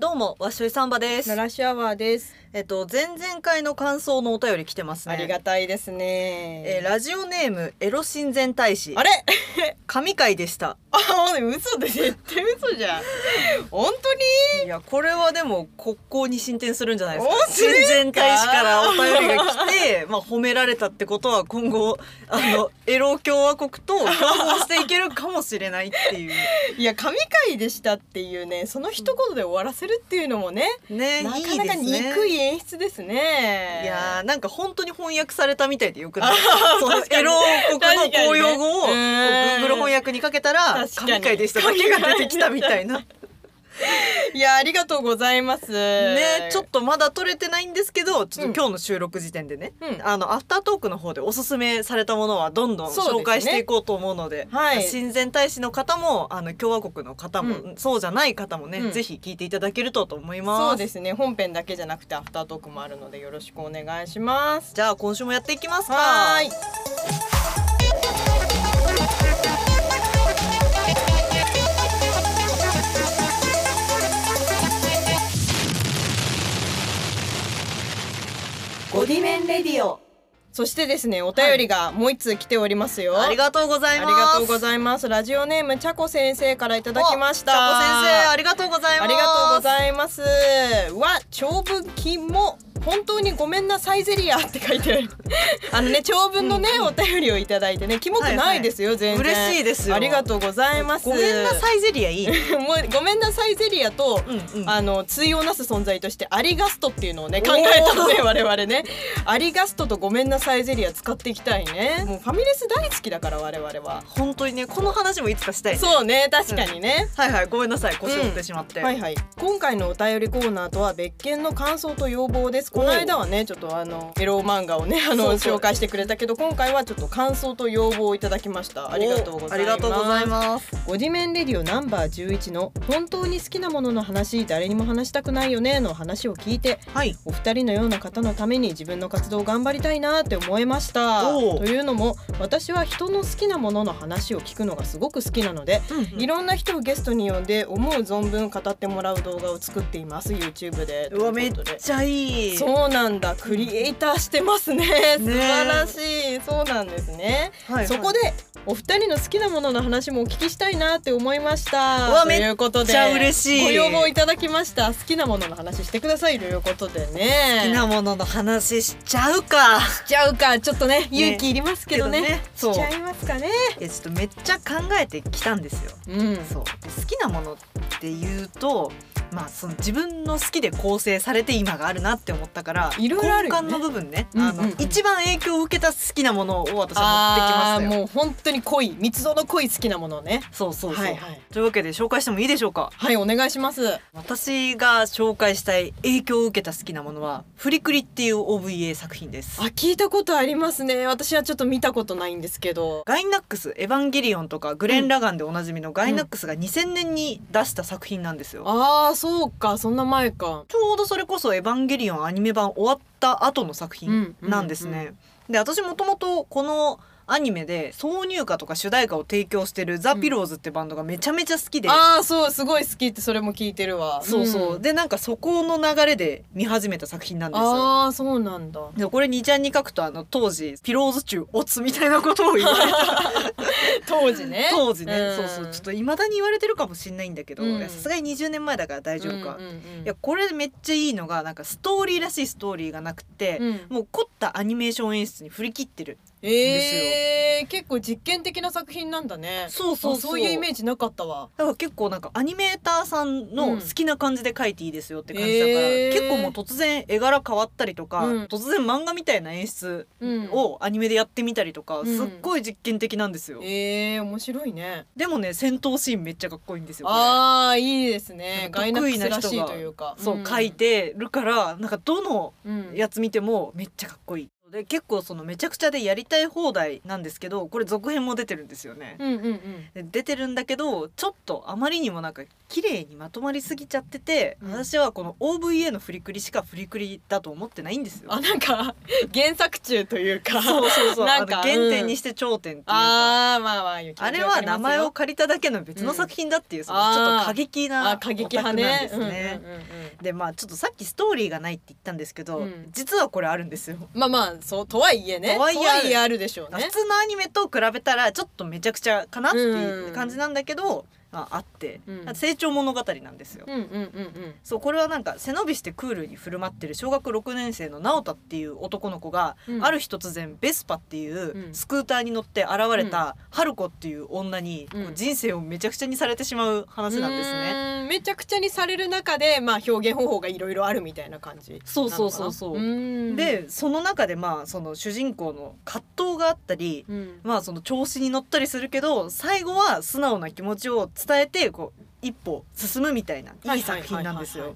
どうもわっしょいサンバです。奈良シアワーです。えっと前々回の感想のお便り来てますね。ありがたいですね。えーラジオネームエロ親善大使。あれ？神回でした。あ、嘘で絶対嘘じゃん。本当いやこれはでも国交に進展するんじゃないですか。親善大使からお便りが来て まあ褒められたってことは今後あのエロ共和国と共存していけるかもしれないっていう。にいや神回でしたっていうね、その一言で終わらせるっていうのもね、ねなかなか憎い演出ですね。いやーなんか本当に翻訳されたみたいでよくない？そのエロ国の公用語を Google 翻訳にかけたら神回でした。だけが出てきたみたいな いやありがとうございます。ねちょっとまだ撮れてないんですけどちょっと今日の収録時点でね、うん。あのアフタートークの方でおすすめされたものはどんどん紹介していこうと思うのではい。親善大使の方もあの共和国の方も、うそうじゃない方もね、うん。ぜひ聞いていただけるとと思います。そうですね本編だけじゃなくてアフタートークもあるのでよろしくお願いします。じゃあ今週もやっていきますか。はーい。ゴディメンレディオそしてですねお便りがもう一通来ておりますよ。ありがとうございありますがとうございます。ラジオネームちゃこ先生からいただきました。おちゃこ先生ありがとうございますありがとうございます。は長文金も本当にごめんなさいゼリアって書いてある。あのね長文のね、お便りをいただいてねキモくないですよ、全然。嬉しいですよ。ありがとうございます。ごめんなさいゼリアいい、もうごめんなさいゼリアと、うんうん。あの対をなす存在としてアリガストっていうのをね考えたので我々ね。アリガストとごめんなさいゼリア使っていきたいね。もうファミレス大好きだから我々は。本当にねこの話もいつかしたいね。そうね確かにね、はいはいごめんなさい腰折ってしまって、はいはい。今回のお便りコーナーとは別件の感想と要望ですこの間はねちょっとあのエロ漫画をねあの紹介してくれたけど今回はちょっと感想と要望をいただきました。ありがとうございます。ありがとうございます。ゴディメンレディオナンバー11の本当に好きなものの話誰にも話したくないよねの話を聞いてはい。お二人のような方のために自分の活動を頑張りたいなって思いました。というのも私は人の好きなものの話を聞くのがすごく好きなのでいろんな人をゲストに呼んで思う存分語ってもらう動画を作っています YouTube で。うわめっちゃいいそうなんだ。クリエイターしてますね。素晴らしい。そうなんですね、はいはい。そこでお二人の好きなものの話もお聞きしたいなって思いましうたわということでめっちゃ嬉しい。ご要望いただきました。好きなものの話してくださいということでね。好きなものの話しちゃうか。しちゃうか。ちょっとね勇気いりますけどね。ねしちゃいますかね。いやちょっとめっちゃ考えてきたんですよ。うん。そう。で好きなものっていうとまあその自分の好きで構成されて今があるなって思ったからいろいろあるよね。根幹の部分ね、うんうんあの一番影響を受けた好きなものを私は持ってきまあーしたよもう本当に濃い密度の濃い好きなものね。そうそうそう、はいはい。というわけで紹介してもいいでしょうか？はいお願いします。私が紹介したい影響を受けた好きなものはフリクリっていう OVA 作品です。あ聞いたことありますね。私はちょっと見たことないんですけど。ガイナックスエヴァンゲリオンとかグレン・ラガンでおなじみのガイナックスが2000年に出した作品なんですよ、ああそうか。そんな前か。ちょうどそれこそエヴァンゲリオンアニメ版終わった後の作品なんですね、で私もともとこのアニメで挿入歌とか主題歌を提供してるザ・ピローズってバンドがめちゃめちゃ好きで、ああそうすごい好きってそれも聞いてるわ。そうそう、ん。でなんかそこの流れで見始めた作品なんですよ。ああそうなんだ。でこれ2ちゃんに書くとあの当時ピローズ中オツみたいなことを言われた。当時ね。当時ね、ん。そうそう。ちょっといまだに言われてるかもしんないんだけどさすがに20年前だから大丈夫か、うんうんうんいやこれめっちゃいいのがなんかストーリーらしいストーリーがなくて、うん。もう凝ったアニメーション演出に振り切ってるえー、結構実験的な作品なんだね。そうそうそう。あそういうイメージなかったわ。だから結構なんかアニメーターさんの好きな感じで描いていいですよって感じだから、うんへー。結構もう突然絵柄変わったりとか、うん。突然漫画みたいな演出うん。をアニメでやってみたりとか、うん。すっごい実験的なんですよ、えー、面白いね。でもね戦闘シーンめっちゃかっこいいんですよああいいですね。得意な人がらしいというか。そう、ん。書いてるからなんかどのうん。やつ見てもめっちゃかっこいいで結構そのめちゃくちゃでやりたい放題なんですけどこれ続編も出てるんですよね。うんうんうん。で出てるんだけどちょっとあまりにもなんか綺麗にまとまりすぎちゃってて、うん。私はこの OVA の振りくりしか振りくりだと思ってないんですよ。あなんか原作中というかそうそうそう。なんか原点にして頂点っていうか、あーまあまああれは名前を借りただけの別の作品だっていう、そのちょっと過激なあ過激派なんですね。うんうんうんうん。でまあちょっとさっきストーリーがないって言ったんですけど、うん。実はこれあるんですよ。まあまあそうとはいえねとはいえある。でしょうね。普通のアニメと比べたらちょっとめちゃくちゃかなっていう感じなんだけど、まあ、あって、うん。成長物語なんですよ。うんうんうんうん。そうこれはなんか背伸びしてクールに振る舞ってる小学6年生の直太っていう男の子が、うん。ある日突然ベスパっていううん。スクーターに乗って現れた春子っていう女に、人生をめちゃくちゃにされてしまう話なんですね。めちゃくちゃにされる中でまあ表現方法がいろいろあるみたいな感じそうそうそうそうでその中でまあその主人公の葛藤があったり、うん。まあその調子に乗ったりするけど最後は素直な気持ちを伝えてこう一歩進むみたいないい作品なんですよ。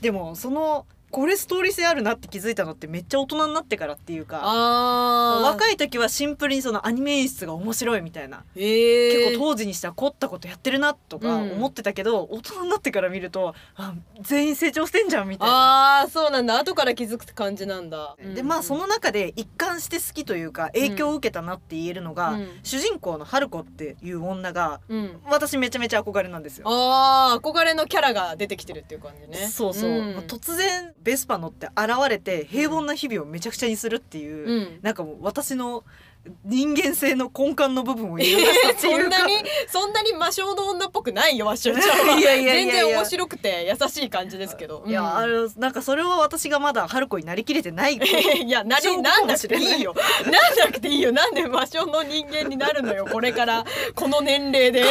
でもそのこれストーリー性あるなって気づいたのってめっちゃ大人になってからっていうか若い時はシンプルにそのアニメ演出が面白いみたいな、えー、結構当時にしては凝ったことやってるなとかうん。思ってたけど、大人になってから見るとあ全員成長してんじゃんみたいな。あーそうなんだ。後から気づく感じなんだ。でまあその中で一貫して好きというか影響を受けたなって言えるのが、うん。主人公の春子っていう女がうん。私めちゃめちゃ憧れなんですよ。あー憧れのキャラが出てきてるっていう感じね。そうそう、突然ベスパ乗って現れて平凡な日々をめちゃくちゃにするっていう、うん。なんかもう私の人間性の根幹の部分を揺るがしたってそいうか。んなに そんなに魔性の女っぽくないよわっしょちゃんは。いやいやいやいや。全然面白くて優しい感じですけど。いや、うん。あれなんかそれは私がまだ春子になりきれてないいやなりなんなくていいいよなんなくていいよ。なんで魔性の人間になるのよこれから。この年齢で。い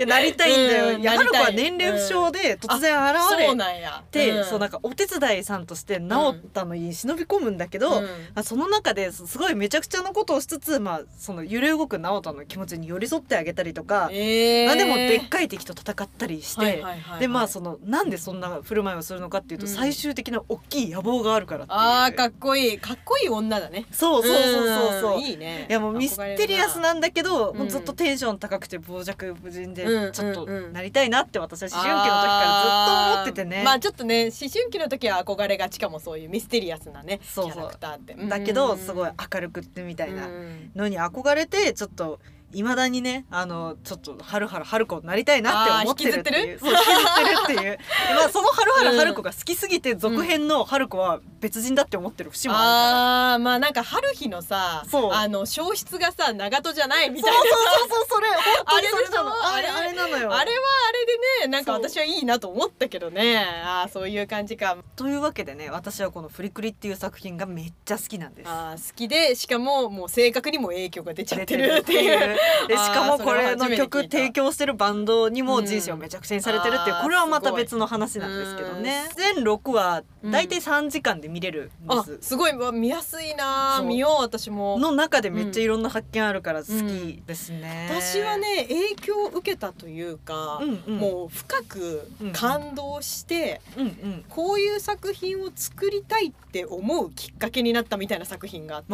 やなりたいんだよ、うんいや春子は年齢不詳で突然現れそうなんや。て、うん。そうなんかお手伝いさんとして直ったのに忍び込むんだけど、うん。まあ、その中ですごいめちゃくちゃなことをしつつ、まあ、その揺れ動く直人の気持ちに寄り添ってあげたりとか、えー。まあ、でもでっかい敵と戦ったりして、はいはいはいはい。でまあそのなんでそんな振る舞いをするのかっていうと、うん。最終的な大きい野望があるからっていう。あーかっこいい。かっこいい女だね。そうそうそうそうそう。んいいね。いやもうミステリアスなんだけど、んもうずっとテンション高くて傍若無人でうんちょっとなりたいなって私は思春期の時からずっと思っててね。まあちょっとね思春期の時は憧れがちかもそういうミステリアスなねそうそう。キャラクターって。だけどうんすごい明るくってみたいなうん。のに憧れてちょっといまだにねあのちょっとハルハル春子になりたいなって思ってるっていう。そう引きずってるっていう。でまあそのハルハル春子が好きすぎて続編の春子は別人だって思ってる節もあるから。あーまあなんか春日のさあの消失がさ長門じゃないみたいな。そうそうそうそれ本当にそれなの。あれあれなのよ。あれねなんか私はいいなと思ったけどね。ああそういう感じか。というわけでね私はこの「フリクリ」っていう作品がめっちゃ好きなんです。あー好きでしかももう性格にも影響が出ちゃってるっていう。でしかもこれの曲た。提供してるバンドにも人生をめちゃくちゃにされてるっていううん。これはまた別の話なんですけどね。全6話大体3時間で見れるんあです、すごい。わ見やすいな見よう私も。の中でめっちゃいろんな発見あるから好きですね、私はね影響を受けたというか、うんうん。もう深く感動して、うんうん。こういう作品を作りたいって思うきっかけになったみたいな作品があって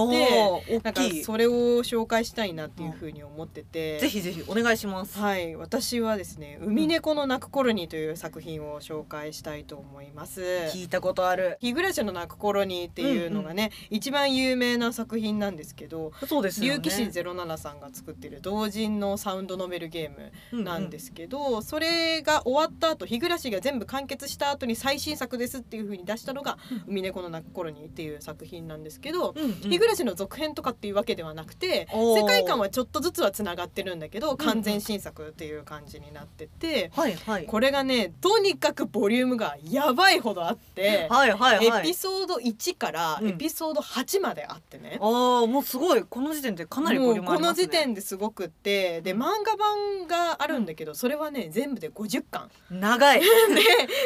なんかそれを紹介したいなっていうふうに思ってて、ぜひぜひお願いします。はい。私はですね「海猫の泣く頃に」という作品を紹介したいと思います。聞いたことある。日暮らしの泣く頃にっていうのがね、一番有名な作品なんですけどそうですよね。竜騎士07さんが作ってる同人のサウンドノベルゲームなんですすけど、それが終わった後日暮らしが全部完結した後に最新作ですっていう風に出したのが「海猫の泣く頃に」っていう作品なんですけど、うんうん。日暮らしの続編とかっていうわけではなくて世界観はちょっとずつはつながってるんだけど完全新作っていう感じになってて、はいはい。これがねとにかくボリュームがやばいほどあって。はいはいはい。エピソード1からうん。エピソード8まであってね、ああもうすごい。この時点でかなりボリュームありますね。の時点ですごくってで漫画版があるんだけどそれはね全部で50巻。長い。で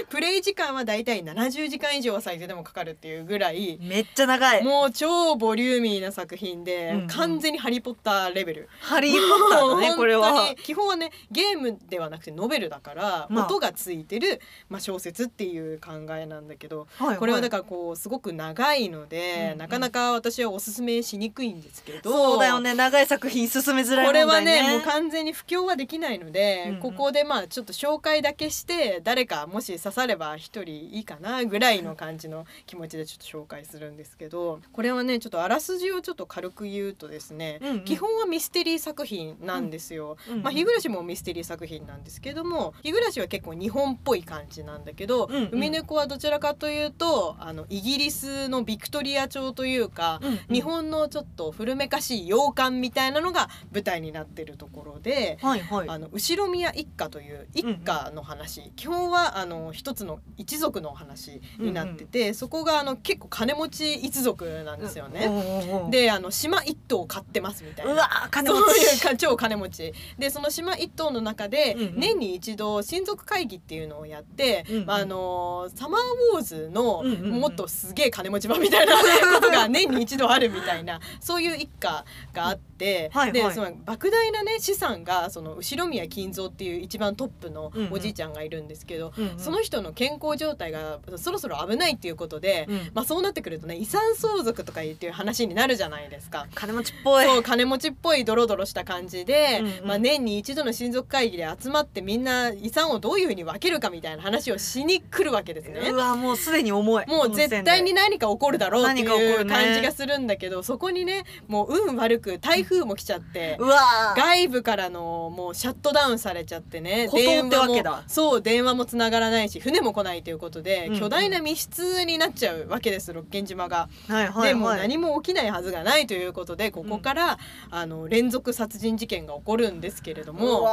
プレイ時間はだいたい70時間以上は最低でもかかるっていうぐらいめっちゃ長い。もう超ボリューミーな作品で、うんうん。完全に「ハリー・ポッター」レベル。ハリー・ポッターだねこれは。基本はねゲームではなくてノベルだからまあ。音がついてる、まあ、小説っていう考えなんだけどど、はいはい。これはだからこうすごく長いので、うんうん。なかなか私はおすすめしにくいんですけど。そうだよね。長い作品進めづらいこれはねねもう完全に布教はできないので、うんうん。ここでまあちょっと紹介だけして誰かもし刺されば一人いいかなぐらいの感じの気持ちでちょっと紹介するんですけどこれはねちょっとあらすじをちょっと軽く言うとですね、うんうん。基本はミステリー作品なんですよ。うんうんまあ、日暮もミステリー作品なんですけども日暮は結構日本っぽい感じなんだけど、うんうん。海猫はどちらかというとあのイギリスのビクトリア朝というか、うんうん。日本のちょっと古めかしい洋館みたいなのが舞台になってるところで。はいはい。あの後宮一家という一家の話、基本はあの一つの一族のお話になってて、そこがあの結構金持ち一族なんですよね。おうおうおうであの島一棟を買ってますみたいうな。わー金持ち。か超金持ち。でその島一棟の中でうんうん。年に一度親族会議っていうのをやって、うんうん。あのサマーウォーズのもっとすげえ金持ち場みたいな ことが年に一度あるみたいなそういう一家があって、はいはい。でその莫大なね資産がその後宮金蔵っていう一番トップのおじいちゃんがいるんですけど、うんうん。その人の健康状態がそろそろ危ないっていうことで、うん。まあそうなってくるとね遺産相続とかいうっていう話になるじゃないですか。金持ちっぽい。そう金持ちっぽいドロドロした感じで、うんうん。まあ、年に一度の親族会議で集まってみんな遺産をどういうふうに分けるかみたいな話をしに来るわけですね。う。わもうすでに重いもう絶対に何か起こるだろうっていう感じがするんだけど、そこにねもう運悪く台風も来ちゃってう。わー。外部からのもうシャットダウンされちゃってね孤島ってわけだ。もそう電話もつながらないし船も来ないということで、うん。うん巨大な密室になっちゃうわけです六軒島が。はいはいはい。でもう何も起きないはずがないということでここから、あの連続殺人事件が起こるんですけれどうも。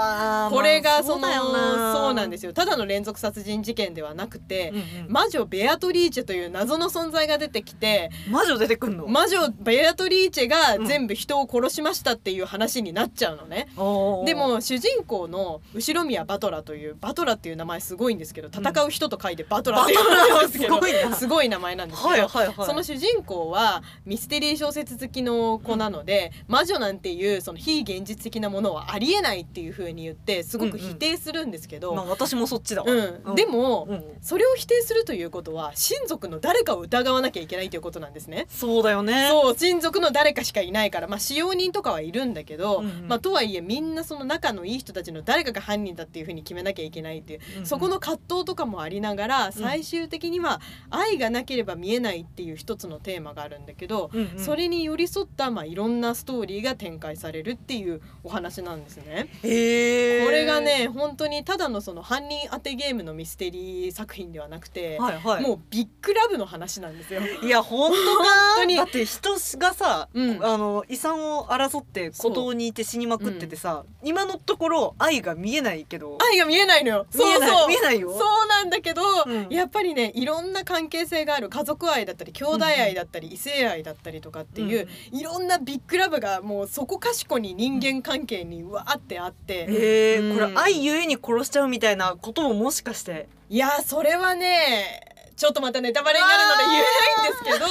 これがまあそのだよな。そうなんですよ。ただの連続殺人事件ではなくて、うんうん。魔女ベアトリーチェという謎の存在が出てきて魔女出てくんの？魔女ベアトリーチェが全部人を殺しましたっていう話になっちゃうのね。おー。でも主人公の後宮バトラというバトラっていう名前すごいんですけど戦う人と書いてバトラっていうんですけど、バトラすごいな。すごい名前なんですけど、はいはいはい。その主人公はミステリー小説好きの子なので、魔女なんていうその非現実的なものはありえないっていう風に言ってすごく否定するんですけど、まあ私もそっちだわ。うん。でも、うん。それを否定するということは親族の誰かを疑わなきゃいけないということなんですね。そうだよね。そう親族の誰かしかいないから。まあ使用人とかはいるんだけど、うんうん。まあ、とはいえみんなその仲のいい人たちの誰かが犯人だっていうふうに決めなきゃいけないっていう、うんうん。そこの葛藤とかもありながら最終的には愛がなければ見えないっていう一つのテーマがあるんだけど、うんうん。それに寄り添った、まあ、いろんなストーリーが展開されるっていうお話なんですね。へーこれがね本当にただのその犯人当てゲームのミステリー作品ではなくて、はいはい。もうビッグラブの話なんですよ。いや本当か？当に。だって人がさ、うん。あの遺産を争って孤島にいて死にまくっててさ、今のところ愛が見えないけど。愛が見えないのよ。見えない。そうそう見えないよ。そうなんだけど、うん。やっぱりねいろんな関係性がある。家族愛だったり兄弟愛だったり異性愛だったりとかっていう、いろんなビッグラブがもうそこかしこに人間関係にわーってあって、へえ、うんこれ愛ゆえに殺しちゃうみたいなことももしかして。いやそれはねちょっとまたネタバレになるので言えないんですけど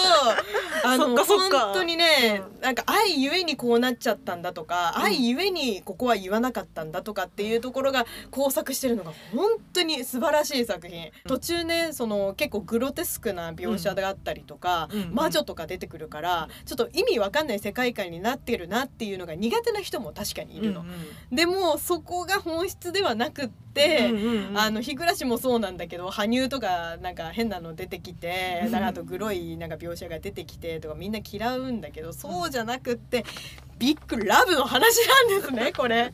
あの本当にね、うなんか愛ゆえにこうなっちゃったんだとか、うん。愛ゆえにここは言わなかったんだとかっていうところが交錯してるのが本当に素晴らしい作品、途中ねその結構グロテスクな描写があったりとか、うん。うん。魔女とか出てくるからちょっと意味わかんない世界観になってるなっていうのが苦手な人も確かにいるの。でもそこが本質ではなくって、うんうんうんあの日暮もそうなんだけど羽生とかなんか変なの出てきてうんなんかあとグロいなんか描写が出てきてとかみんな嫌うんだけどそうじゃなくってビッグラブの話なんですね これ。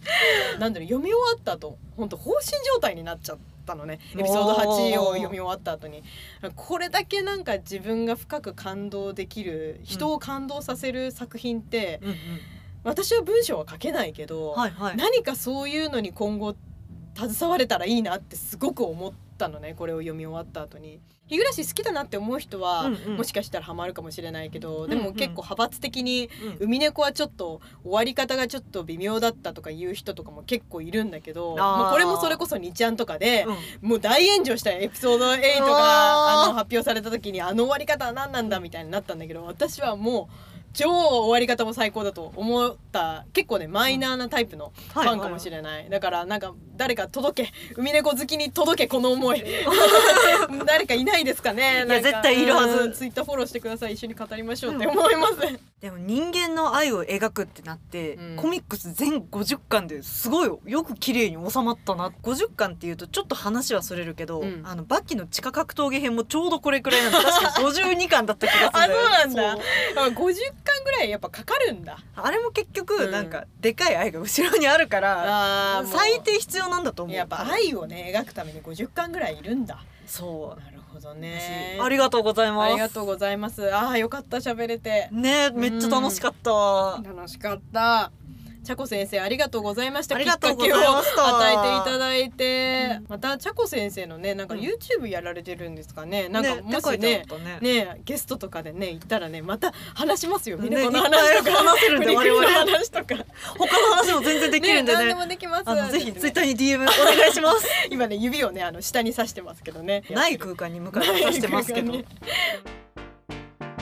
なんだろう読み終わった後本当放心状態になっちゃったのね。エピソード8を読み終わった後に。これだけなんか自分が深く感動できる人を感動させる作品って、うんうん。私は文章は書けないけど、はいはい。何かそういうのに今後携われたらいいなってすごく思ったのねこれを読み終わった後に。日暮好きだなって思う人は、うんうん。もしかしたらハマるかもしれないけど、でも結構派閥的にうん。海猫はちょっと終わり方がちょっと微妙だったとかいう人とかも結構いるんだけどあー。まあ、これもそれこそ2ちゃんとかで、うん。もう大炎上したエピソード8うわーがあの発表された時にあの終わり方は何なんだみたいになったんだけど私はもう超終わり方も最高だと思った。結構ねマイナーなタイプのファンかもしれない、だからなんか誰か届け海猫好きに届けこの思い。誰 誰かいないですかね？いや絶対いるはず。ツイッターフォローしてください。一緒に語りましょうって思います、でも人間の愛を描くってなって、うん。コミックス全50巻ですごいよ。よく綺麗に収まったな。50巻っていうとちょっと話はそれるけど、うん。あのバキの地下格闘技編もちょうどこれくらいなんで確か52巻だった気がする。あそうなんだ。そう。50巻ぐらいやっぱかかるんだ。あれも結局うん。なんかでかい愛が後ろにあるから、う。最低必要なんだと思う。やっぱ愛をね描くために50巻ぐらいいるんだ。そう。なるほどね。ありがとうございます。ありがとうございます。あーよかった喋れて。ねめっちゃ楽しかった、楽しかった茶子先生ありがとうございました。きっかけを与えていただいて、また茶子先生のねなんかうん YouTube やられてるんですかね。なんかねもしねね。ねゲストとかでね行ったらねまた話しますよ。みんなねこの話とか。話せるんで我々。話とか。他の話も全然できるんでね。何でもできます。ぜひツイッターーに DM お願いします。今ね指をねあの下に刺してますけどね。ない空間に向かって出してますけど、な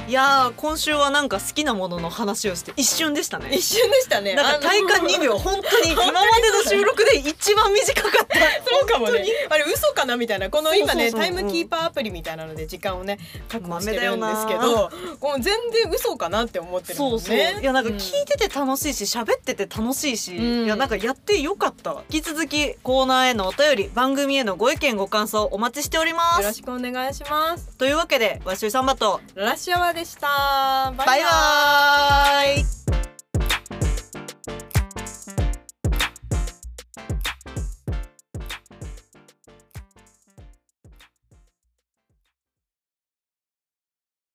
いいやー今週はなんか好きなものの話をして一瞬でしたね。一瞬でしたね。なんか体感2秒 本当に今までの収録で一番短かった。そうかもねあれ嘘かなみたいな。この今ねタイムキーパーアプリみたいなので時間をね確保してるんですけどこう全然嘘かなって思ってるもんそうねそう。いやなんか聞いてて楽しいし喋ってて楽しいし、うん。いやなんかやってよかったわ。引き続きコーナーへのお便り番組へのご意見ご感想お待ちしております。よろしくお願いします。というわけでわっしょいさんばとラッシュアワーでした。バイバイ。